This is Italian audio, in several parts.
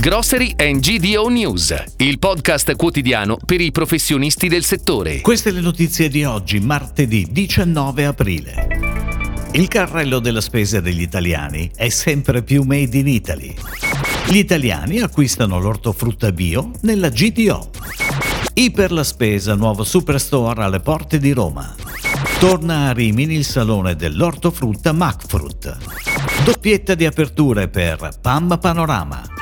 Grocery and GDO News, il podcast quotidiano per i professionisti del settore. Queste le notizie di oggi, martedì 19 aprile. Il carrello della spesa degli italiani è sempre più made in Italy. Gli italiani acquistano l'ortofrutta bio nella GDO. Iper la spesa, nuovo superstore alle porte di Roma. Torna a Rimini il salone dell'ortofrutta Macfruit. Doppietta di aperture per Pam Panorama.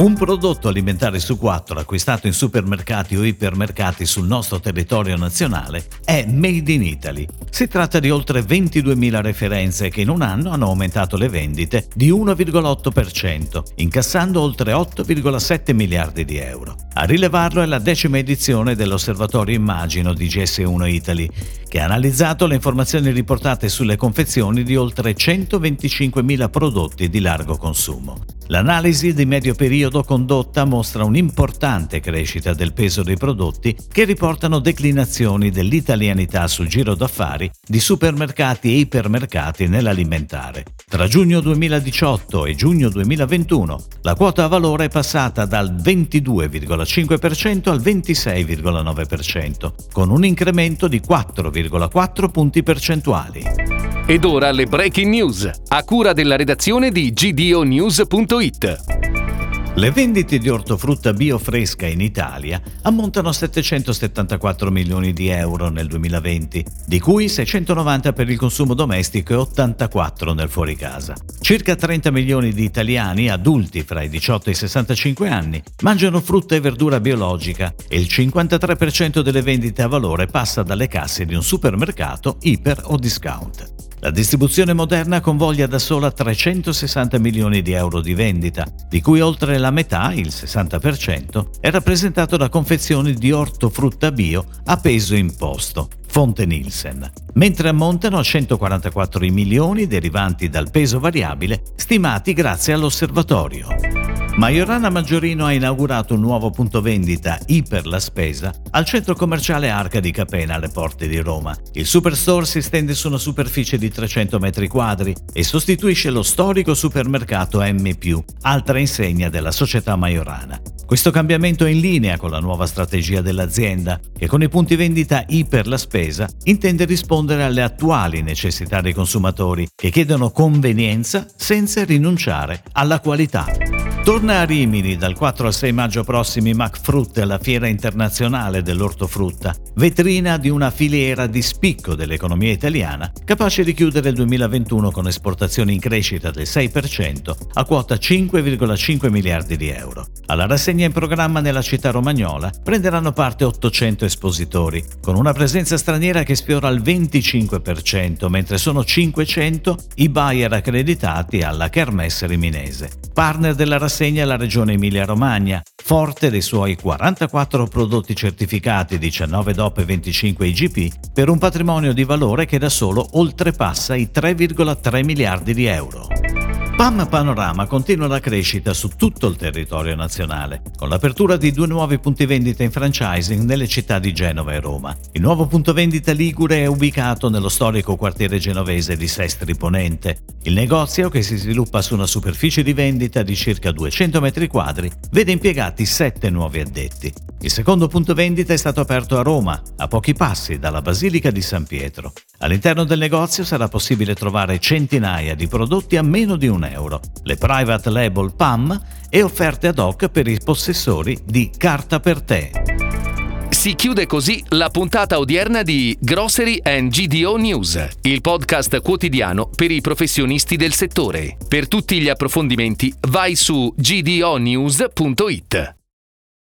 Un prodotto alimentare su quattro acquistato in supermercati o ipermercati sul nostro territorio nazionale è Made in Italy. Si tratta di oltre 22.000 referenze che in un anno hanno aumentato le vendite di 1,8%, incassando oltre 8,7 miliardi di euro. A rilevarlo è la decima edizione dell'Osservatorio Immagino di GS1 Italy, che ha analizzato le informazioni riportate sulle confezioni di oltre 125.000 prodotti di largo consumo. L'analisi di medio periodo condotta mostra un'importante crescita del peso dei prodotti che riportano declinazioni dell'italianità sul giro d'affari di supermercati e ipermercati nell'alimentare. Tra giugno 2018 e giugno 2021 la quota a valore è passata dal 22,5% al 26,9%, con un incremento di 4,4 punti percentuali. Ed ora le breaking news, a cura della redazione di gdonews.it. Le vendite di ortofrutta bio fresca in Italia ammontano a 774 milioni di euro nel 2020, di cui 690 per il consumo domestico e 84 nel fuoricasa. Circa 30 milioni di italiani adulti fra i 18 e i 65 anni mangiano frutta e verdura biologica e il 53% delle vendite a valore passa dalle casse di un supermercato, iper o discount. La distribuzione moderna convoglia da sola 360 milioni di euro di vendita, di cui oltre la metà, il 60%, è rappresentato da confezioni di ortofrutta bio a peso imposto, fonte Nielsen, mentre ammontano a 144 i milioni derivanti dal peso variabile stimati grazie all'osservatorio. Majorana Maggiorino ha inaugurato un nuovo punto vendita Iper la Spesa al centro commerciale Arca di Capena alle porte di Roma. Il superstore si stende su una superficie di 300 metri quadri e sostituisce lo storico supermercato M+, altra insegna della società Majorana. Questo cambiamento è in linea con la nuova strategia dell'azienda, che con i punti vendita Iper la Spesa intende rispondere alle attuali necessità dei consumatori che chiedono convenienza senza rinunciare alla qualità. Torna a Rimini dal 4 al 6 maggio prossimi MacFruit alla Fiera Internazionale dell'Ortofrutta, vetrina di una filiera di spicco dell'economia italiana, capace di chiudere il 2021 con esportazioni in crescita del 6% a quota 5,5 miliardi di euro. Alla rassegna in programma nella città romagnola prenderanno parte 800 espositori, con una presenza straniera che sfiora il 25%, mentre sono 500 i buyer accreditati alla Kermesse riminese. Partner della rassegna è la regione Emilia-Romagna, forte dei suoi 44 prodotti certificati 19 DOP e 25 IGP per un patrimonio di valore che da solo oltrepassa i 3,3 miliardi di euro. PAM Panorama continua la crescita su tutto il territorio nazionale, con l'apertura di due nuovi punti vendita in franchising nelle città di Genova e Roma. Il nuovo punto vendita Ligure è ubicato nello storico quartiere genovese di Sestri Ponente. Il negozio, che si sviluppa su una superficie di vendita di circa 200 metri quadri, vede impiegati sette nuovi addetti. Il secondo punto vendita è stato aperto a Roma, a pochi passi dalla Basilica di San Pietro. All'interno del negozio sarà possibile trovare centinaia di prodotti a meno di un euro, le private label PAM e offerte ad hoc per i possessori di Carta per te. Si chiude così la puntata odierna di Grocery and GDO News, il podcast quotidiano per i professionisti del settore. Per tutti gli approfondimenti vai su gdonews.it.